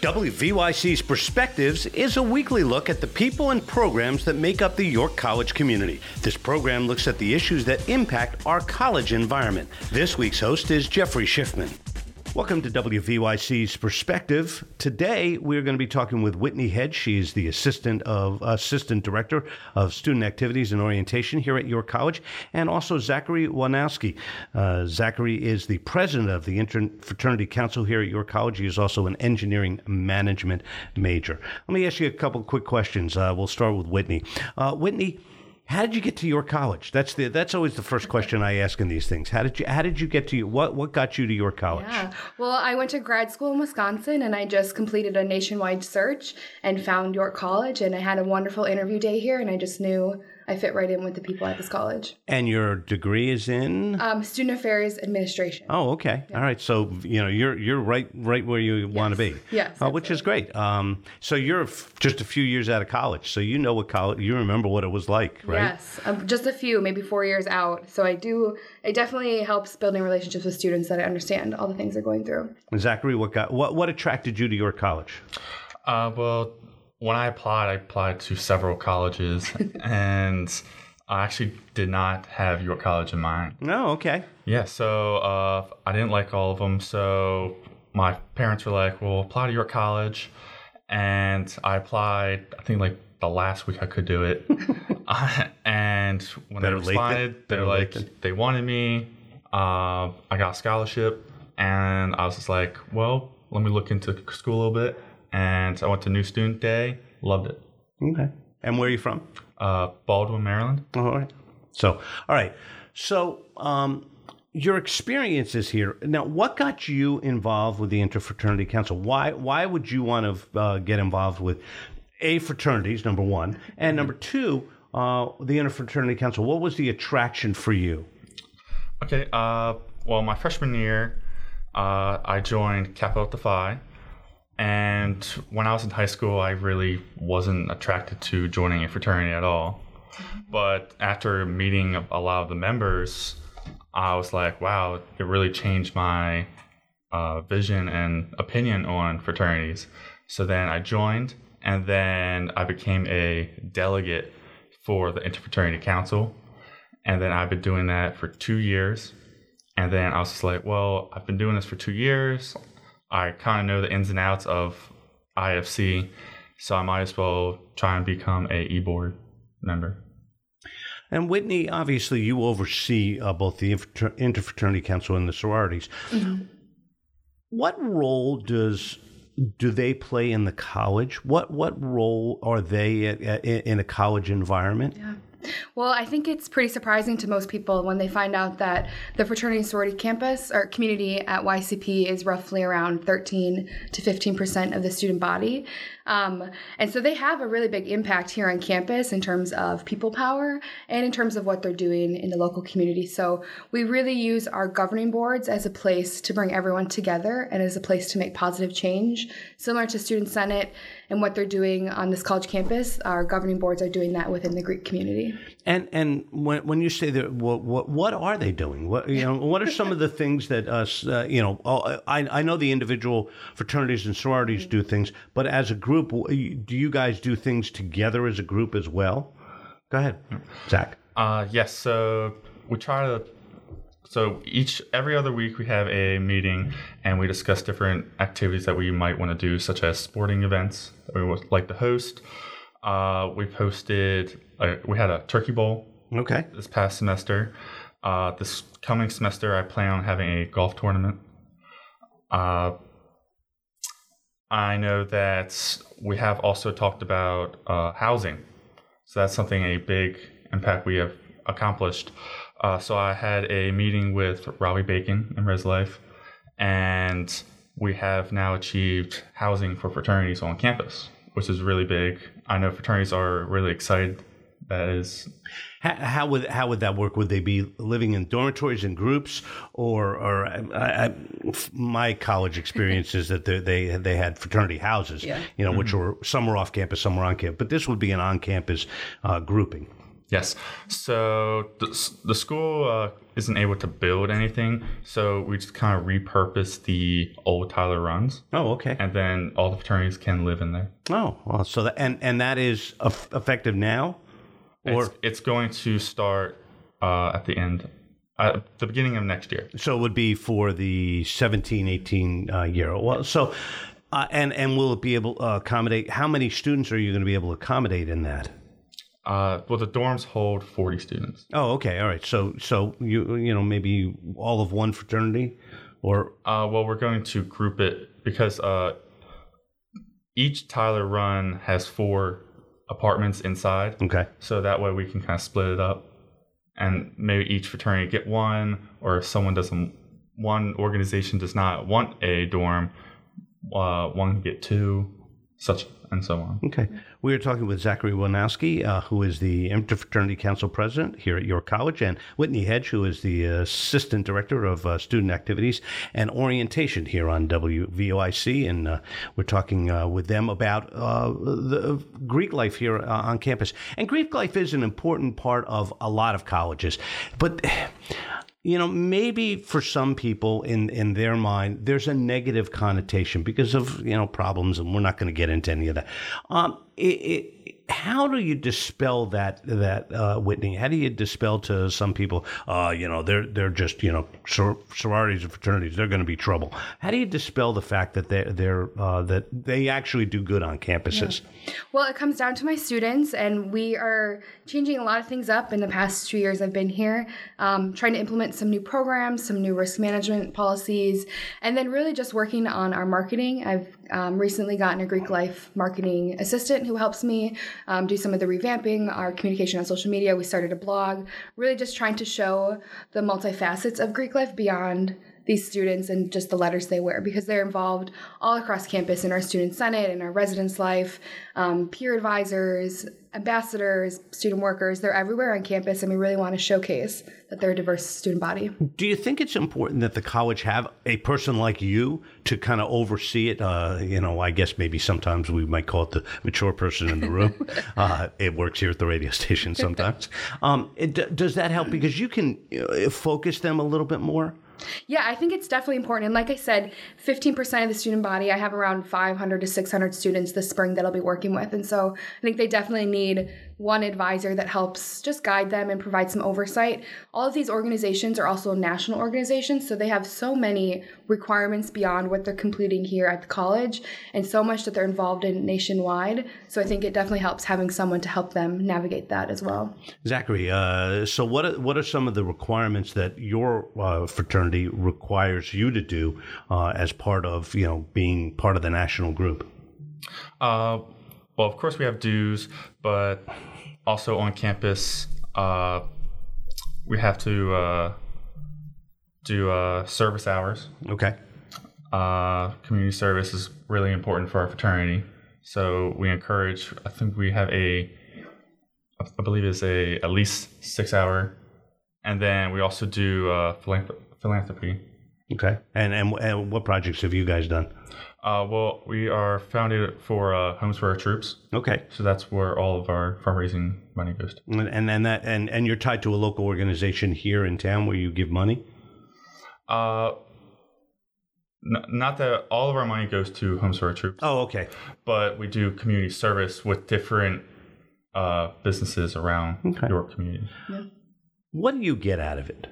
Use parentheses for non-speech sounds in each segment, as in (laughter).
WVYC's Perspectives is a weekly look at the people and programs that make up the York College community. This program looks at the issues that impact our college environment. This week's host is Jeffrey Schiffman. Welcome to WVYC's Perspective. Today we're going to be talking with Whitney Hedge. She's the assistant of assistant director of student activities and orientation here at York College, and also Zachary Wojnowski. Uh, Zachary is the president of the Interfraternity Council here at York College. He is also an engineering management major. Let me ask you a couple quick questions. Uh, we'll start with Whitney. Uh, Whitney. How did you get to York College? That's the that's always the first question I ask in these things. How did you how did you get to your what what got you to York College? Yeah. Well, I went to grad school in Wisconsin and I just completed a nationwide search and found York College and I had a wonderful interview day here and I just knew I fit right in with the people at this college. And your degree is in um, student affairs administration. Oh, okay, yeah. all right. So you know you're you're right right where you yes. want to be. Yes, uh, which is great. Um, so you're f- just a few years out of college, so you know what college. You remember what it was like, right? Yes, um, just a few, maybe four years out. So I do. It definitely helps building relationships with students that I understand all the things they're going through. Zachary, what got what what attracted you to York College? Uh, well, when I applied, I applied to several colleges, (laughs) and I actually did not have York College in mind. No, oh, okay. Yeah, so uh, I didn't like all of them. So my parents were like, "Well, apply to York College," and I applied. I think like the last week I could do it, (laughs) and when Better they responded, they're like, they wanted me. Uh, I got a scholarship, and I was just like, "Well, let me look into school a little bit." And I went to New Student Day. Loved it. Okay. And where are you from? Uh, Baldwin, Maryland. Oh, all right. So, all right. So, um, your experiences here. Now, what got you involved with the Interfraternity Council? Why why would you want to uh, get involved with a fraternities? Number one, and number two, uh, the Interfraternity Council. What was the attraction for you? Okay. Uh, well, my freshman year, uh, I joined Kappa Alpha Phi, and when I was in high school, I really wasn't attracted to joining a fraternity at all. But after meeting a lot of the members, I was like, wow, it really changed my uh, vision and opinion on fraternities. So then I joined, and then I became a delegate for the Interfraternity Council. And then I've been doing that for two years. And then I was just like, well, I've been doing this for two years. I kind of know the ins and outs of IFC, so I might as well try and become a e-board member. And Whitney, obviously, you oversee uh, both the Interfraternity Council and the sororities. Mm-hmm. What role does do they play in the college? What what role are they at, at, in a college environment? Yeah. Well, I think it's pretty surprising to most people when they find out that the fraternity sorority campus or community at YCP is roughly around 13 to 15 percent of the student body. Um, and so they have a really big impact here on campus in terms of people power and in terms of what they're doing in the local community. So we really use our governing boards as a place to bring everyone together and as a place to make positive change. Similar to Student Senate and what they're doing on this college campus, our governing boards are doing that within the Greek community. And and when, when you say that, what, what what are they doing? What you know, what are some of the (laughs) things that us, uh, you know, oh, I I know the individual fraternities and sororities do things, but as a group group, do you guys do things together as a group as well? Go ahead, Zach. Uh, yes. So we try to. So each every other week we have a meeting and we discuss different activities that we might want to do, such as sporting events that we would like to host. Uh, we posted. Uh, we had a turkey bowl. Okay. This past semester. Uh, this coming semester, I plan on having a golf tournament. Uh, I know that we have also talked about uh, housing. So that's something a big impact we have accomplished. Uh, so I had a meeting with Robbie Bacon and Res Life, and we have now achieved housing for fraternities on campus, which is really big. I know fraternities are really excited that is how, how, would how would that work? Would they be living in dormitories in groups, or or I, I, my college experience is that they, they they had fraternity houses, yeah. you know, mm-hmm. which were some were off campus, some were on campus, but this would be an on campus uh, grouping. Yes. So the, the school uh, isn't able to build anything, so we just kind of repurpose the old Tyler Runs, Oh, okay. and then all the fraternities can live in there. Oh, well, so that and and that is effective now, or It's, it's going to start uh, at the end, at the beginning of next year. so it would be for the 17, 18 uh, year. Well, so uh, and and will it be able to accommodate? How many students are you going to be able to accommodate in that? Uh, well, the dorms hold 40 students. Oh, okay, all right. So so you you know maybe all of one fraternity, or Uh, well, we're going to group it because uh, each Tyler Run has four apartments inside. okay. So that way we can kind of split it up and maybe each fraternity get one, or if someone doesn't, one organization does not want a dorm, uh, one can get two, such and so on. Okay. We are talking with Zachary Wojnowski, uh, who is the Interfraternity Council President here at York College, and Whitney Hedge, who is the Assistant Director of uh, Student Activities and Orientation here on WVYC. And uh, we're talking uh, with them about uh, the Greek life here uh, on campus. And Greek life is an important part of a lot of colleges. But you know, maybe for some people in in their mind, there's a negative connotation because of you know problems, and we're not going to get into any of that. Um, it, it, how do you dispel that that uh, Whitney? How do you dispel to some people? Uh, you know, they're they're just you know sor- sororities and fraternities. They're going to be trouble. How do you dispel the fact that they they're uh, that they actually do good on campuses? Well, it comes down to my students, and we are changing a lot of things up in the past two years I've been here, um, trying to implement some new programs, some new risk management policies, and then really just working on our marketing. I've um, recently gotten a Greek life marketing assistant who helps me um, do some of the revamping, our communication on social media. We started a blog, really just trying to show the multifacets of Greek life beyond these students and just the letters they wear because they're involved all across campus in our student senate in our residence life um, peer advisors ambassadors student workers they're everywhere on campus and we really want to showcase that they're a diverse student body Do you think it's important that the college have a person like you to kind of oversee it? Uh, you know, I guess maybe sometimes we might call it the mature person in the room. (laughs) uh, it works here at the radio station sometimes. (laughs) Um, it, does that help because you can uh, focus them a little bit more? Yeah, I think it's definitely important. And like I said, 15% of the student body, I have around 500 to 600 students this spring that I'll be working with. And so I think they definitely need one advisor that helps just guide them and provide some oversight. All of these organizations are also national organizations, so they have so many requirements beyond what they're completing here at the college and so much that they're involved in nationwide. So I think it definitely helps having someone to help them navigate that as well. Zachary, uh, so what are, what are some of the requirements that your uh, fraternity requires you to do uh, as part of you know being part of the national group? Well, of course we have dues, but also on campus, uh, we have to uh, do uh, service hours. Okay. Uh, community service is really important for our fraternity, so we encourage. I think we have a, I believe it's a at least six hour, and then we also do uh, philanthrop- philanthropy. Okay. And, and and what projects have you guys done? Uh, well, we are founded for uh, Homes for Our Troops, Okay. so that's where all of our fundraising money goes to. And and and that and and you're tied to a local organization here in town where you give money. Uh, n- not that all of our money goes to Homes for Our Troops, Oh, okay. but we do community service with different uh, businesses around Okay. York community. What do you get out of it?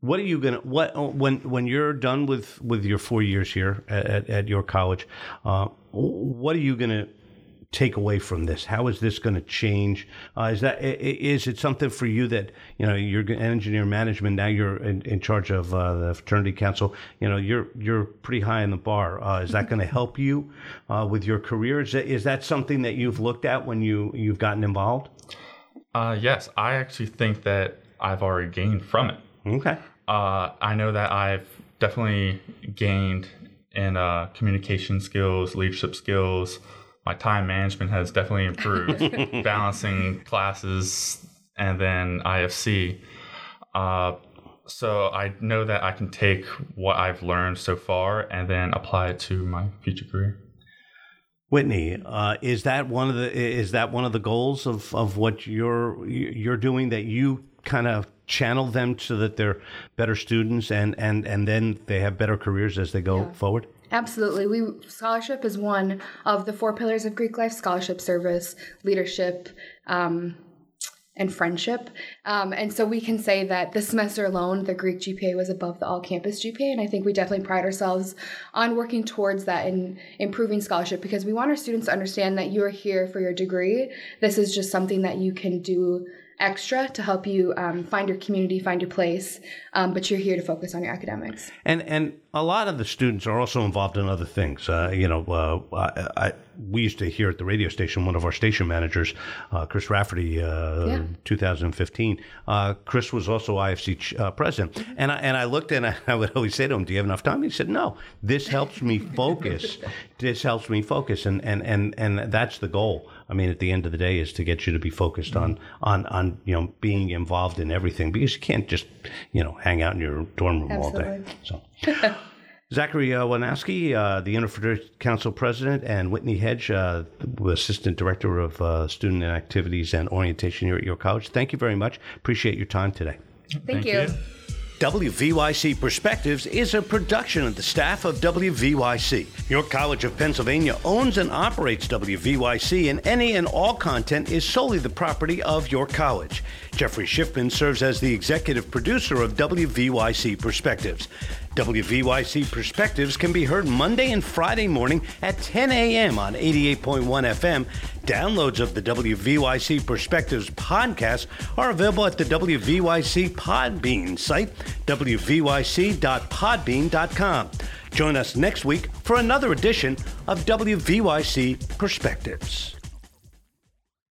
What are you gonna what when when you're done with with your four years here at, at, York College? Uh, what are you gonna take away from this? How is this going to change? Uh, is that is it something for you that you know you're an engineer management now? You're in, in charge of uh, the fraternity council. You know you're you're pretty high in the bar. Uh, is that going to help you uh, with your career? Is that, is that something that you've looked at when you you've gotten involved? Uh, yes, I actually think that I've already gained from it. Okay. Uh, I know that I've definitely gained in uh, communication skills, leadership skills. My time management has definitely improved, (laughs) balancing classes and then IFC. Uh, so I know that I can take what I've learned so far and then apply it to my future career. Whitney, uh, is that one of the is that one of the goals of, of what you're you're doing that you kind of channel them so that they're better students and, and, and then they have better careers as they go yeah. forward? Absolutely. We scholarship is one of the four pillars of Greek life: scholarship, service, leadership, um, and friendship. Um, and so we can say that this semester alone, the Greek GPA was above the all campus GPA. And I think we definitely pride ourselves on working towards that and improving scholarship because we want our students to understand that you're here for your degree. This is just something that you can do extra to help you um, find your community, find your place, um, but you're here to focus on your academics. And and a lot of the students are also involved in other things. Uh, you know, uh, I, I, we used to hear at the radio station one of our station managers, uh, Chris Rafferty, uh, yeah. 2015. Uh, Chris was also IFC uh, president, mm-hmm. and I, and I looked and I, (laughs) I, would always say to him, "Do you have enough time?" He said, "No. This helps me focus. (laughs) this helps me focus, and and and and that's the goal." I mean, at the end of the day, is to get you to be focused on on on you know being involved in everything because you can't just you know hang out in your dorm room Absolutely. all day. So. (laughs) Zachary uh, Wojnowski, uh, the Interfraternity Council President, and Whitney Hedge, uh, Assistant Director of uh, Student Activities and Orientation here at York College. Thank you very much. Appreciate your time today. Thank, Thank you. you. WVYC Perspectives is a production of the staff of WVYC. York College of Pennsylvania owns and operates WVYC, and any and all content is solely the property of York College. Jeffrey Schiffman serves as the executive producer of WVYC Perspectives. WVYC Perspectives can be heard Monday and Friday morning at 10 a.m. on 88.1 FM. Downloads of the WVYC Perspectives podcast are available at the WVYC Podbean site, wvyc.podbean.com. Join us next week for another edition of WVYC Perspectives.